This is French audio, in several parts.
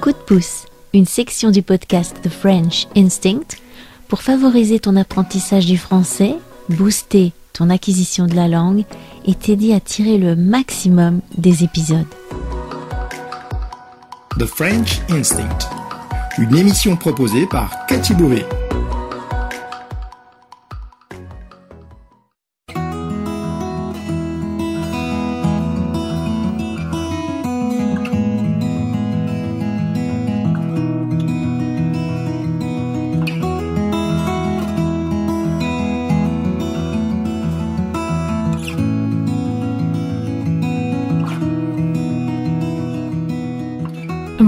Coup de pouce, une section du podcast The French Instinct pour favoriser ton apprentissage du français, booster ton acquisition de la langue et t'aider à tirer le maximum des épisodes. The French Instinct, une émission proposée par Cathy Bouvet.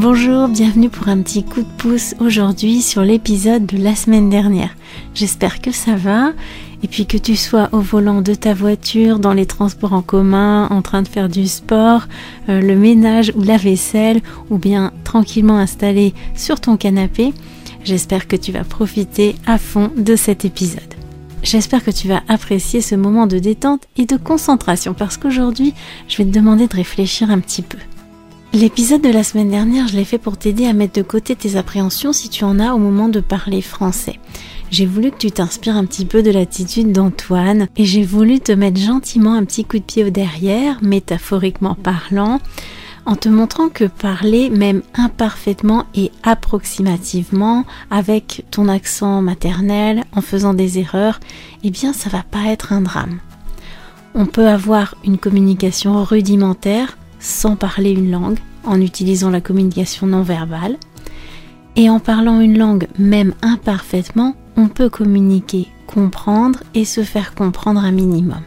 Bonjour, bienvenue pour un petit coup de pouce aujourd'hui sur l'épisode de la semaine dernière. J'espère que ça va et puis que tu sois au volant de ta voiture, dans les transports en commun, en train de faire du sport, euh, le ménage ou la vaisselle ou bien tranquillement installé sur ton canapé. J'espère que tu vas profiter à fond de cet épisode. J'espère que tu vas apprécier ce moment de détente et de concentration parce qu'aujourd'hui, je vais te demander de réfléchir un petit peu. L'épisode de la semaine dernière, je l'ai fait pour t'aider à mettre de côté tes appréhensions si tu en as au moment de parler français. J'ai voulu que tu t'inspires un petit peu de l'attitude d'Antoine et j'ai voulu te mettre gentiment un petit coup de pied au derrière, métaphoriquement parlant, en te montrant que parler, même imparfaitement et approximativement, avec ton accent maternel, en faisant des erreurs, eh bien ça va pas être un drame. On peut avoir une communication rudimentaire sans parler une langue, en utilisant la communication non verbale. Et en parlant une langue, même imparfaitement, on peut communiquer, comprendre et se faire comprendre un minimum.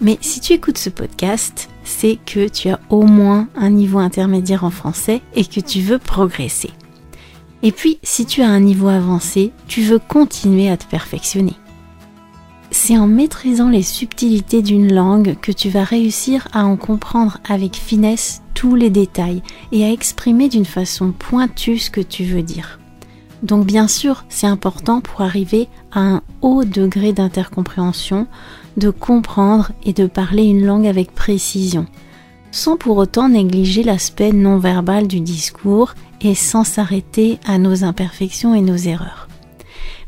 Mais si tu écoutes ce podcast, c'est que tu as au moins un niveau intermédiaire en français et que tu veux progresser. Et puis, si tu as un niveau avancé, tu veux continuer à te perfectionner c'est en maîtrisant les subtilités d'une langue que tu vas réussir à en comprendre avec finesse tous les détails et à exprimer d'une façon pointue ce que tu veux dire. Donc bien sûr, c'est important pour arriver à un haut degré d'intercompréhension, de comprendre et de parler une langue avec précision, sans pour autant négliger l'aspect non verbal du discours et sans s'arrêter à nos imperfections et nos erreurs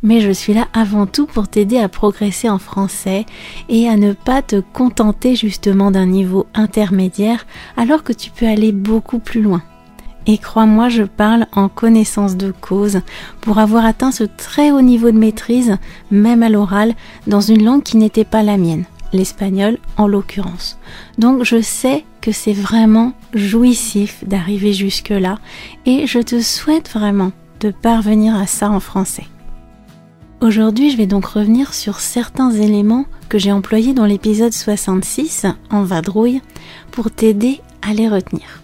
mais je suis là avant tout pour t'aider à progresser en français et à ne pas te contenter justement d'un niveau intermédiaire alors que tu peux aller beaucoup plus loin. Et crois-moi, je parle en connaissance de cause pour avoir atteint ce très haut niveau de maîtrise, même à l'oral, dans une langue qui n'était pas la mienne, l'espagnol en l'occurrence. Donc je sais que c'est vraiment jouissif d'arriver jusque-là et je te souhaite vraiment de parvenir à ça en français. Aujourd'hui, je vais donc revenir sur certains éléments que j'ai employés dans l'épisode 66 en vadrouille pour t'aider à les retenir.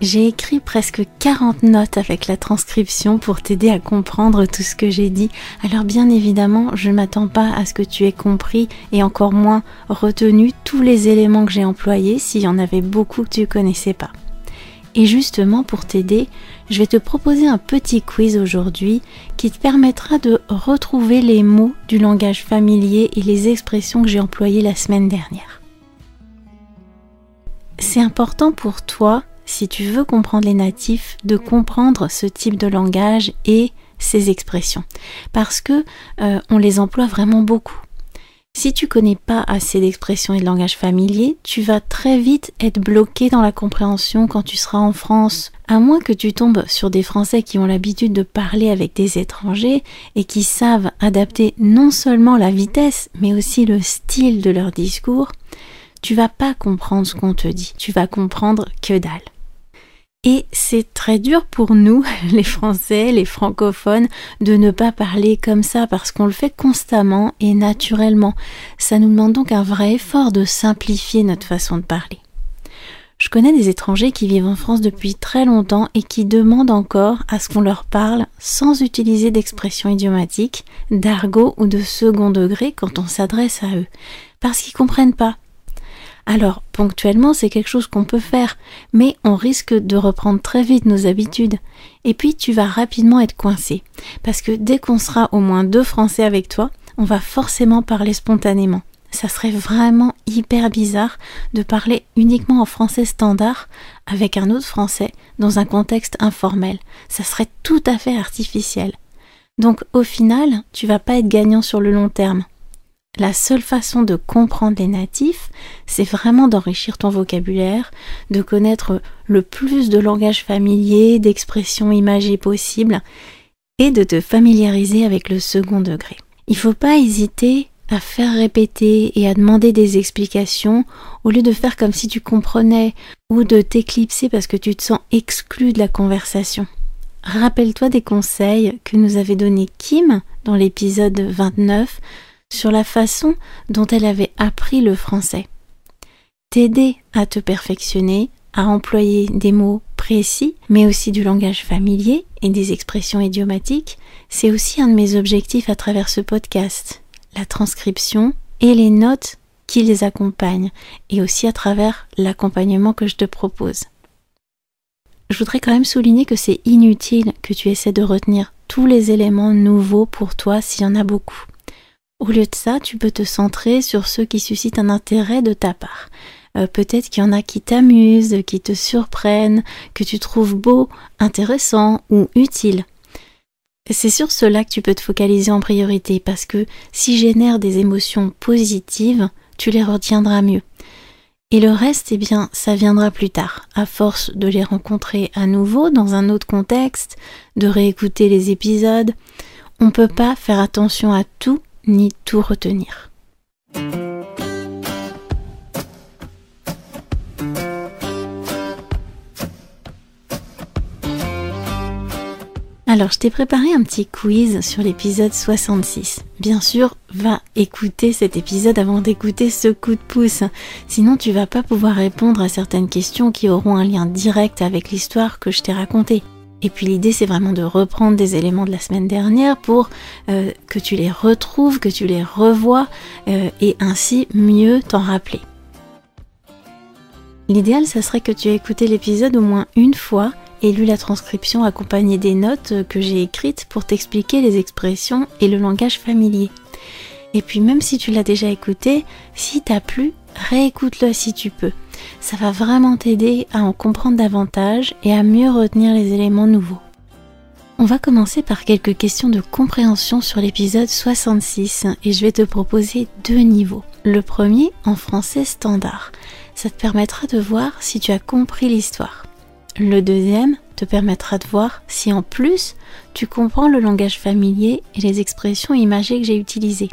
J'ai écrit presque 40 notes avec la transcription pour t'aider à comprendre tout ce que j'ai dit. Alors bien évidemment, je ne m'attends pas à ce que tu aies compris et encore moins retenu tous les éléments que j'ai employés s'il y en avait beaucoup que tu connaissais pas. Et justement pour t'aider, je vais te proposer un petit quiz aujourd'hui qui te permettra de retrouver les mots du langage familier et les expressions que j'ai employées la semaine dernière. C'est important pour toi, si tu veux comprendre les natifs, de comprendre ce type de langage et ces expressions, parce que euh, on les emploie vraiment beaucoup. Si tu connais pas assez d'expressions et de langage familier, tu vas très vite être bloqué dans la compréhension quand tu seras en France, à moins que tu tombes sur des Français qui ont l'habitude de parler avec des étrangers et qui savent adapter non seulement la vitesse, mais aussi le style de leur discours, tu vas pas comprendre ce qu'on te dit, tu vas comprendre que dalle. Et c'est très dur pour nous, les Français, les francophones, de ne pas parler comme ça parce qu'on le fait constamment et naturellement. Ça nous demande donc un vrai effort de simplifier notre façon de parler. Je connais des étrangers qui vivent en France depuis très longtemps et qui demandent encore à ce qu'on leur parle sans utiliser d'expressions idiomatiques, d'argot ou de second degré quand on s'adresse à eux. Parce qu'ils comprennent pas, alors, ponctuellement, c'est quelque chose qu'on peut faire, mais on risque de reprendre très vite nos habitudes. Et puis, tu vas rapidement être coincé. Parce que dès qu'on sera au moins deux Français avec toi, on va forcément parler spontanément. ça serait vraiment hyper bizarre de parler uniquement en français standard avec un autre français dans un contexte informel. Ça serait tout à fait artificiel. Donc au final, tu vas pas être gagnant sur le long terme. La seule façon de comprendre les natifs, c'est vraiment d'enrichir ton vocabulaire, de connaître le plus de langage familier, d'expressions imagées possibles, et de te familiariser avec le second degré. Il faut pas hésiter à faire répéter et à demander des explications au lieu de faire comme si tu comprenais ou de t'éclipser parce que tu te sens exclu de la conversation. Rappelle-toi des conseils que nous avait donné Kim dans l'épisode 29 sur la façon dont elle avait appris le français. T'aider à te perfectionner, à employer des mots précis, mais aussi du langage familier et des expressions idiomatiques, c'est aussi un de mes objectifs à travers ce podcast. La transcription et les notes qui les accompagnent, et aussi à travers l'accompagnement que je te propose. Je voudrais quand même souligner que c'est inutile que tu essaies de retenir tous les éléments nouveaux pour toi s'il y en a beaucoup. Au lieu de ça, tu peux te centrer sur ceux qui suscitent un intérêt de ta part. Euh, peut-être qu'il y en a qui t'amusent, qui te surprennent, que tu trouves beau, intéressant ou utile. C'est sur cela que tu peux te focaliser en priorité parce que si génère des émotions positives, tu les retiendras mieux. Et le reste, eh bien, ça viendra plus tard, à force de les rencontrer à nouveau dans un autre contexte, de réécouter les épisodes. On ne peut pas faire attention à tout ni tout retenir. Alors, je t'ai préparé un petit quiz sur l'épisode 66. Bien sûr, va écouter cet épisode avant d'écouter ce coup de pouce. Sinon, tu vas pas pouvoir répondre à certaines questions qui auront un lien direct avec l'histoire que je t'ai racontée. Et puis l'idée c'est vraiment de reprendre des éléments de la semaine dernière pour euh, que tu les retrouves, que tu les revois euh, et ainsi mieux t'en rappeler. L'idéal, ça serait que tu aies écouté l'épisode au moins une fois et lu la transcription accompagnée des notes que j'ai écrites pour t'expliquer les expressions et le langage familier. Et puis même si tu l'as déjà écouté, si t'as plu, réécoute-le si tu peux. Ça va vraiment t'aider à en comprendre davantage et à mieux retenir les éléments nouveaux. On va commencer par quelques questions de compréhension sur l'épisode 66 et je vais te proposer deux niveaux. Le premier en français standard. Ça te permettra de voir si tu as compris l'histoire. Le deuxième te permettra de voir si en plus tu comprends le langage familier et les expressions imagées que j'ai utilisées.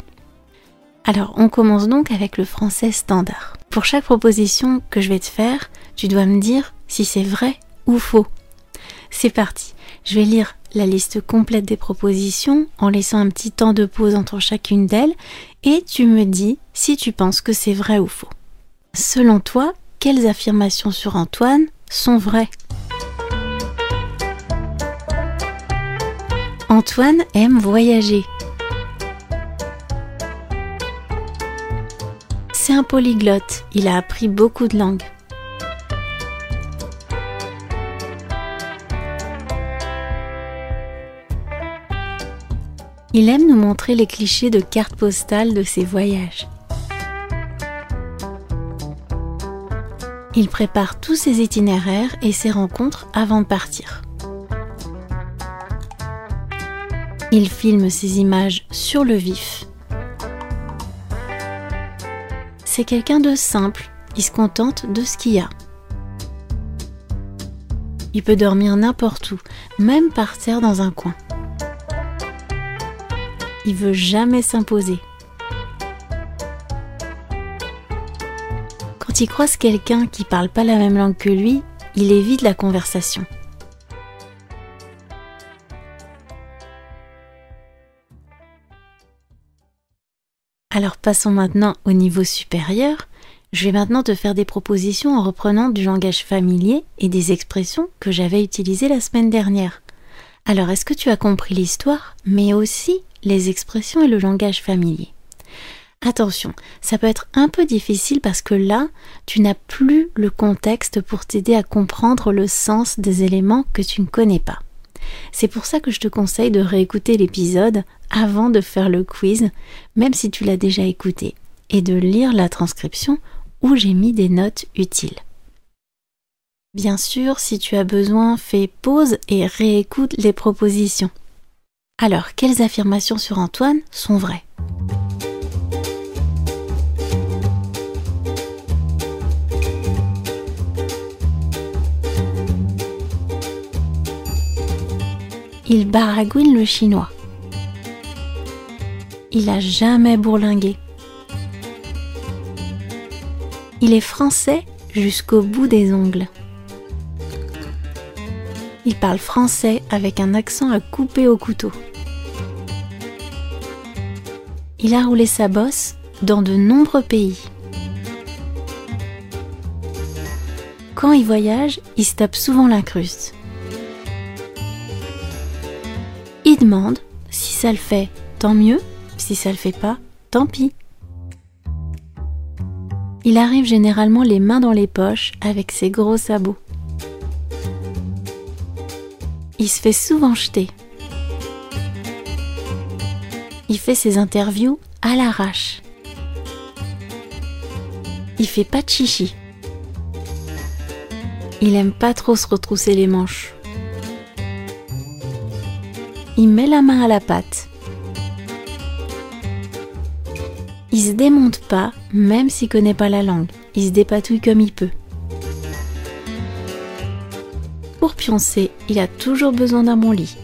Alors on commence donc avec le français standard. Pour chaque proposition que je vais te faire, tu dois me dire si c'est vrai ou faux. C'est parti. Je vais lire la liste complète des propositions en laissant un petit temps de pause entre chacune d'elles et tu me dis si tu penses que c'est vrai ou faux. Selon toi, quelles affirmations sur Antoine sont vraies? Antoine aime voyager. Polyglotte, il a appris beaucoup de langues. Il aime nous montrer les clichés de cartes postales de ses voyages. Il prépare tous ses itinéraires et ses rencontres avant de partir. Il filme ses images sur le vif c'est quelqu'un de simple, il se contente de ce qu'il y a. Il peut dormir n'importe où, même par terre dans un coin. Il veut jamais s'imposer. Quand il croise quelqu'un qui parle pas la même langue que lui, il évite la conversation. Alors passons maintenant au niveau supérieur. Je vais maintenant te faire des propositions en reprenant du langage familier et des expressions que j'avais utilisées la semaine dernière. Alors est-ce que tu as compris l'histoire, mais aussi les expressions et le langage familier? Attention, ça peut être un peu difficile parce que là, tu n'as plus le contexte pour t'aider à comprendre le sens des éléments que tu ne connais pas. C'est pour ça que je te conseille de réécouter l'épisode avant de faire le quiz, même si tu l'as déjà écouté. et de lire la transcription où j'ai mis des notes utiles. Bien sûr, si tu as besoin, fais pause et réécoute les propositions. Alors, quelles affirmations sur Antoine sont vraies? Il baragouine le chinois. Il a jamais bourlingué. Il est français jusqu'au bout des ongles. Il parle français avec un accent à couper au couteau. Il a roulé sa bosse dans de nombreux pays. Quand il voyage, il se tape souvent l'incruste. Demande si ça le fait, tant mieux, si ça le fait pas, tant pis. Il arrive généralement les mains dans les poches avec ses gros sabots. Il se fait souvent jeter. Il fait ses interviews à l'arrache. Il fait pas de chichi. Il aime pas trop se retrousser les manches. Il met la main à la pâte. Il se démonte pas, même s'il connaît pas la langue. Il se dépatouille comme il peut. Pour pioncer, il a toujours besoin d'un bon lit.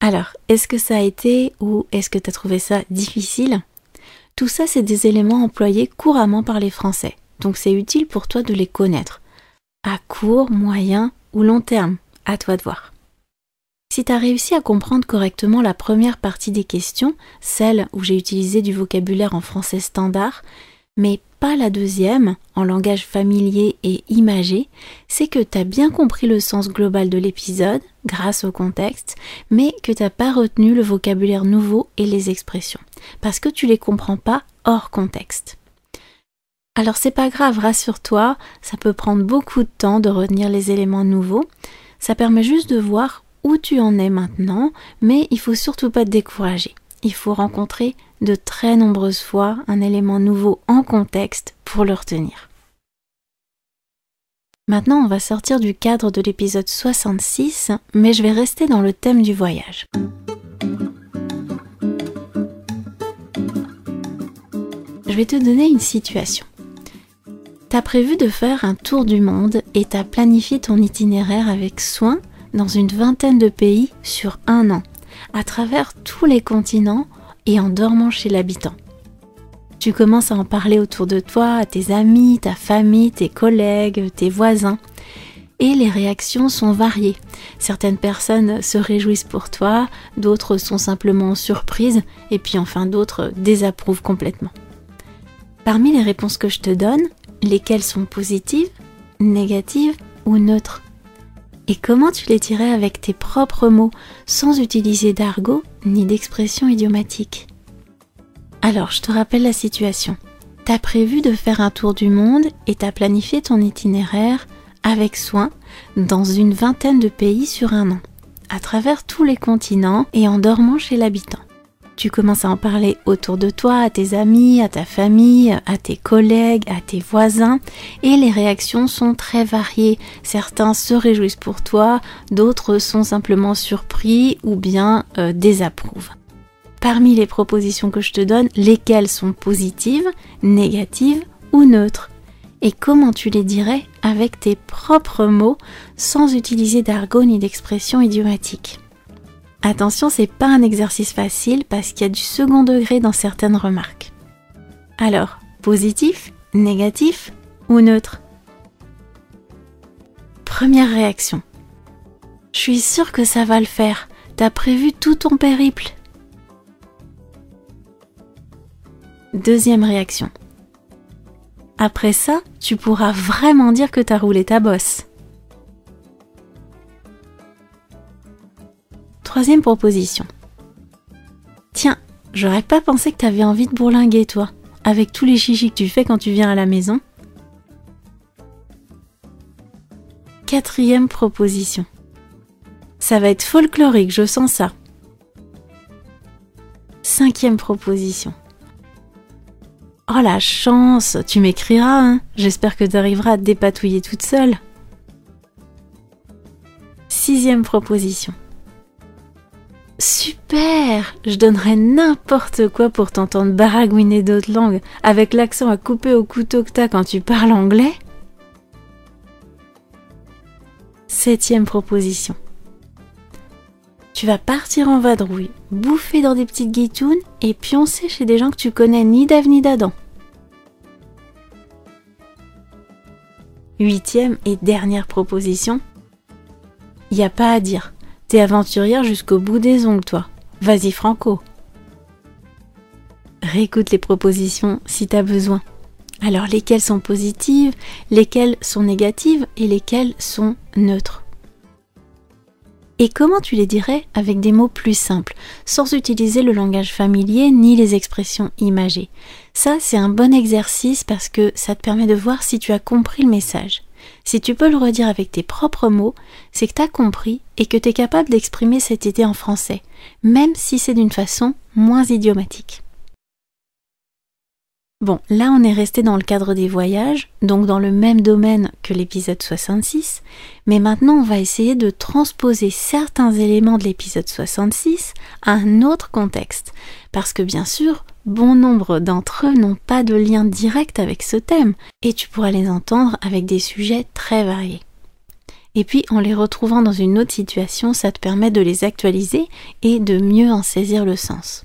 Alors, est-ce que ça a été ou est-ce que tu as trouvé ça difficile? Tout ça, c'est des éléments employés couramment par les Français, donc c'est utile pour toi de les connaître à court, moyen ou long terme, à toi de voir. Si tu as réussi à comprendre correctement la première partie des questions, celle où j'ai utilisé du vocabulaire en français standard, mais pas la deuxième, en langage familier et imagé, c'est que tu bien compris le sens global de l'épisode, grâce au contexte, mais que t'as pas retenu le vocabulaire nouveau et les expressions, parce que tu les comprends pas hors contexte. Alors c'est pas grave, rassure-toi, ça peut prendre beaucoup de temps de retenir les éléments nouveaux. Ça permet juste de voir où tu en es maintenant, mais il faut surtout pas te décourager. Il faut rencontrer de très nombreuses fois un élément nouveau en contexte pour le retenir. Maintenant, on va sortir du cadre de l'épisode 66, mais je vais rester dans le thème du voyage. Je vais te donner une situation. T'as prévu de faire un tour du monde et t'as planifié ton itinéraire avec soin dans une vingtaine de pays sur un an, à travers tous les continents et en dormant chez l'habitant. Tu commences à en parler autour de toi, à tes amis, ta famille, tes collègues, tes voisins. Et les réactions sont variées. Certaines personnes se réjouissent pour toi, d'autres sont simplement surprises, et puis enfin d'autres désapprouvent complètement. Parmi les réponses que je te donne, lesquelles sont positives, négatives ou neutres. Et comment tu les dirais avec tes propres mots, sans utiliser d'argot ni d'expression idiomatique? Alors, je te rappelle la situation. T'as prévu de faire un tour du monde et t'as planifié ton itinéraire avec soin dans une vingtaine de pays sur un an, à travers tous les continents et en dormant chez l'habitant. Tu commences à en parler autour de toi, à tes amis, à ta famille, à tes collègues, à tes voisins, et les réactions sont très variées. Certains se réjouissent pour toi, d'autres sont simplement surpris ou bien euh, désapprouvent. Parmi les propositions que je te donne, lesquelles sont positives, négatives ou neutres? Et comment tu les dirais avec tes propres mots sans utiliser d'argot ni d'expression idiomatique. Attention, c'est pas un exercice facile parce qu'il y a du second degré dans certaines remarques. Alors, positif, négatif ou neutre? Première réaction. Je suis sûre que ça va le faire. T'as prévu tout ton périple. Deuxième réaction. Après ça, tu pourras vraiment dire que t'as roulé ta bosse. Troisième proposition. Tiens, j'aurais pas pensé que t'avais envie de bourlinguer, toi, avec tous les chichis que tu fais quand tu viens à la maison. Quatrième proposition. Ça va être folklorique, je sens ça. Cinquième proposition. Oh la chance, tu m'écriras, hein J'espère que tu arriveras à te dépatouiller toute seule. Sixième proposition. Super Je donnerais n'importe quoi pour t'entendre baragouiner d'autres langues, avec l'accent à couper au couteau que t'as quand tu parles anglais. Septième proposition. Tu vas partir en vadrouille, bouffer dans des petites guitounes et pioncer chez des gens que tu connais ni d'Ave ni d'Adam. Huitième et dernière proposition. Y a pas à dire. Aventurière jusqu'au bout des ongles, toi. Vas-y, Franco. Réécoute les propositions si t'as besoin. Alors, lesquelles sont positives, lesquelles sont négatives et lesquelles sont neutres? Et comment tu les dirais avec des mots plus simples, sans utiliser le langage familier ni les expressions imagées? Ça, c'est un bon exercice parce que ça te permet de voir si tu as compris le message. Si tu peux le redire avec tes propres mots, c'est que tu as compris et que tu es capable d'exprimer cette idée en français, même si c'est d'une façon moins idiomatique. Bon, là on est resté dans le cadre des voyages, donc dans le même domaine que l'épisode 66, mais maintenant on va essayer de transposer certains éléments de l'épisode 66 à un autre contexte, parce que bien sûr, bon nombre d'entre eux n'ont pas de lien direct avec ce thème, et tu pourras les entendre avec des sujets très variés. Et puis en les retrouvant dans une autre situation, ça te permet de les actualiser et de mieux en saisir le sens.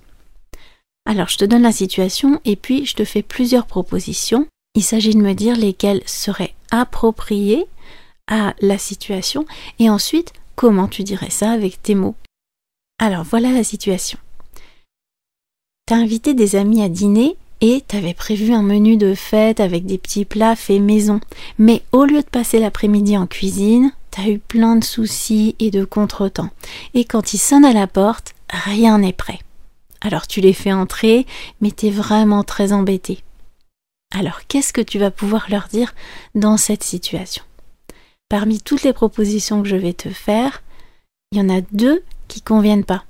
Alors je te donne la situation et puis je te fais plusieurs propositions. Il s'agit de me dire lesquelles seraient appropriées à la situation et ensuite comment tu dirais ça avec tes mots. Alors voilà la situation. T'as invité des amis à dîner et t'avais prévu un menu de fête avec des petits plats faits maison. Mais au lieu de passer l'après-midi en cuisine, t'as eu plein de soucis et de contretemps. Et quand ils sonnent à la porte, rien n'est prêt. Alors tu les fais entrer, mais t'es vraiment très embêté. Alors qu'est-ce que tu vas pouvoir leur dire dans cette situation? Parmi toutes les propositions que je vais te faire, il y en a deux qui conviennent pas.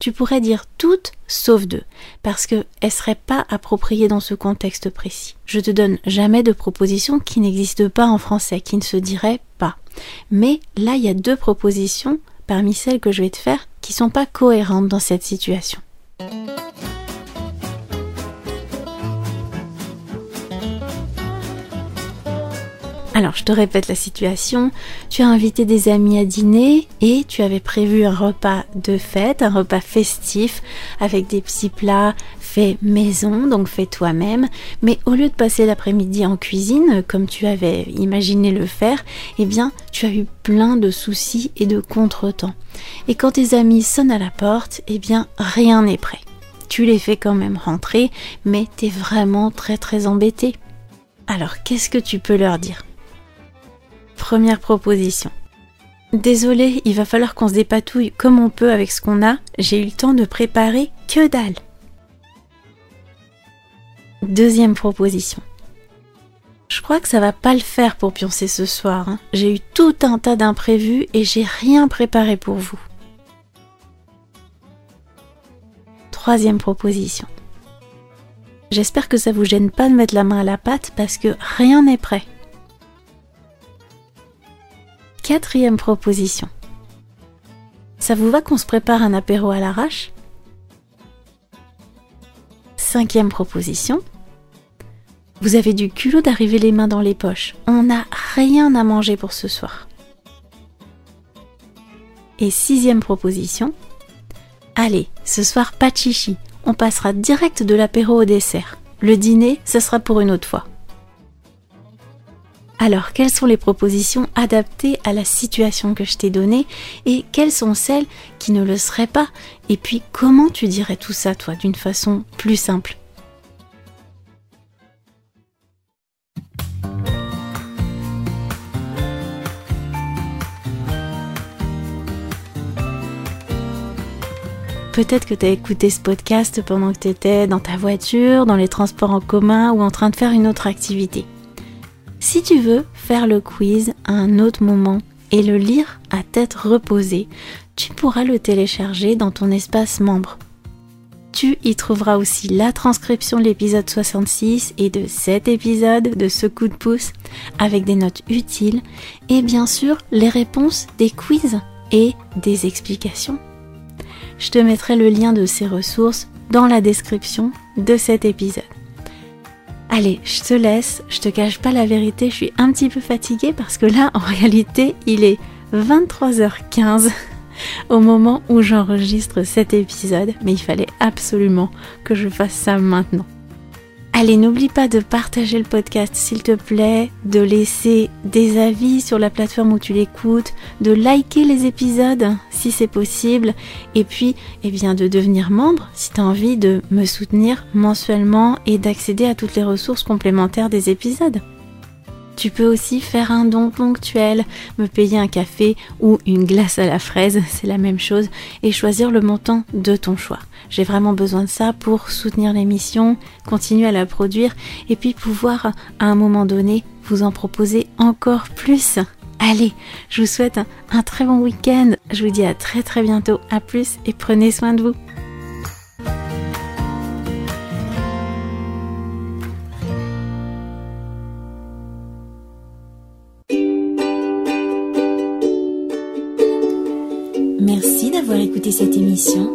Tu pourrais dire toutes sauf deux, parce qu'elles ne seraient pas appropriées dans ce contexte précis. Je te donne jamais de propositions qui n'existent pas en français, qui ne se diraient pas. Mais là, il y a deux propositions parmi celles que je vais te faire qui sont pas cohérentes dans cette situation. Alors, je te répète la situation. Tu as invité des amis à dîner et tu avais prévu un repas de fête, un repas festif avec des petits plats faits maison, donc faits toi-même. Mais au lieu de passer l'après-midi en cuisine, comme tu avais imaginé le faire, eh bien, tu as eu plein de soucis et de contretemps. Et quand tes amis sonnent à la porte, eh bien, rien n'est prêt. Tu les fais quand même rentrer, mais t'es vraiment très très embêté. Alors, qu'est-ce que tu peux leur dire? Première proposition. Désolé, il va falloir qu'on se dépatouille comme on peut avec ce qu'on a. J'ai eu le temps de préparer que dalle. Deuxième proposition. Je crois que ça va pas le faire pour pioncer ce soir. Hein. J'ai eu tout un tas d'imprévus et j'ai rien préparé pour vous. Troisième proposition. J'espère que ça vous gêne pas de mettre la main à la pâte parce que rien n'est prêt. Quatrième proposition. Ça vous va qu'on se prépare un apéro à l'arrache? Cinquième proposition. Vous avez du culot d'arriver les mains dans les poches. On n'a rien à manger pour ce soir. Et sixième proposition. Allez, ce soir pas de chichi. On passera direct de l'apéro au dessert. Le dîner, ce sera pour une autre fois. Alors, quelles sont les propositions adaptées à la situation que je t'ai donnée et quelles sont celles qui ne le seraient pas? Et puis, comment tu dirais tout ça, toi, d'une façon plus simple? Peut-être que tu as écouté ce podcast pendant que tu étais dans ta voiture, dans les transports en commun ou en train de faire une autre activité. Si tu veux faire le quiz à un autre moment, et le lire à tête reposée. Tu pourras le télécharger dans ton espace membre. Tu y trouveras aussi la transcription de l'épisode 66 et de cet épisode de ce coup de pouce avec des notes utiles et bien sûr les réponses des quiz et des explications. Je te mettrai le lien de ces ressources dans la description de cet épisode. Allez, je te laisse, je te cache pas la vérité, je suis un petit peu fatiguée parce que là, en réalité, il est 23h15 au moment où j'enregistre cet épisode, mais il fallait absolument que je fasse ça maintenant. Allez, n'oublie pas de partager le podcast s'il te plaît, de laisser des avis sur la plateforme où tu l'écoutes, de liker les épisodes si c'est possible, et puis eh bien de devenir membre si tu as envie de me soutenir mensuellement et d'accéder à toutes les ressources complémentaires des épisodes. Tu peux aussi faire un don ponctuel, me payer un café ou une glace à la fraise, c'est la même chose, et choisir le montant de ton choix. J'ai vraiment besoin de ça pour soutenir l'émission, continuer à la produire et puis pouvoir à un moment donné vous en proposer encore plus. Allez, je vous souhaite un, très bon week-end. Je vous dis à très très bientôt. À plus et prenez soin de vous. D'avoir écouté cette émission.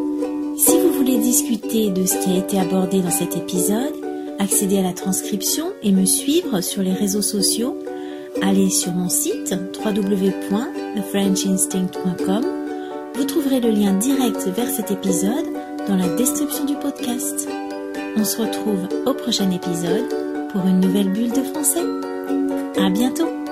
Si vous voulez discuter de ce qui a été abordé dans cet épisode, accéder à la transcription et me suivre sur les réseaux sociaux, allez sur mon site www.thefrenchinstinct.com. Vous trouverez le lien direct vers cet épisode dans la description du podcast. On se retrouve au prochain épisode pour une nouvelle bulle de français. À bientôt!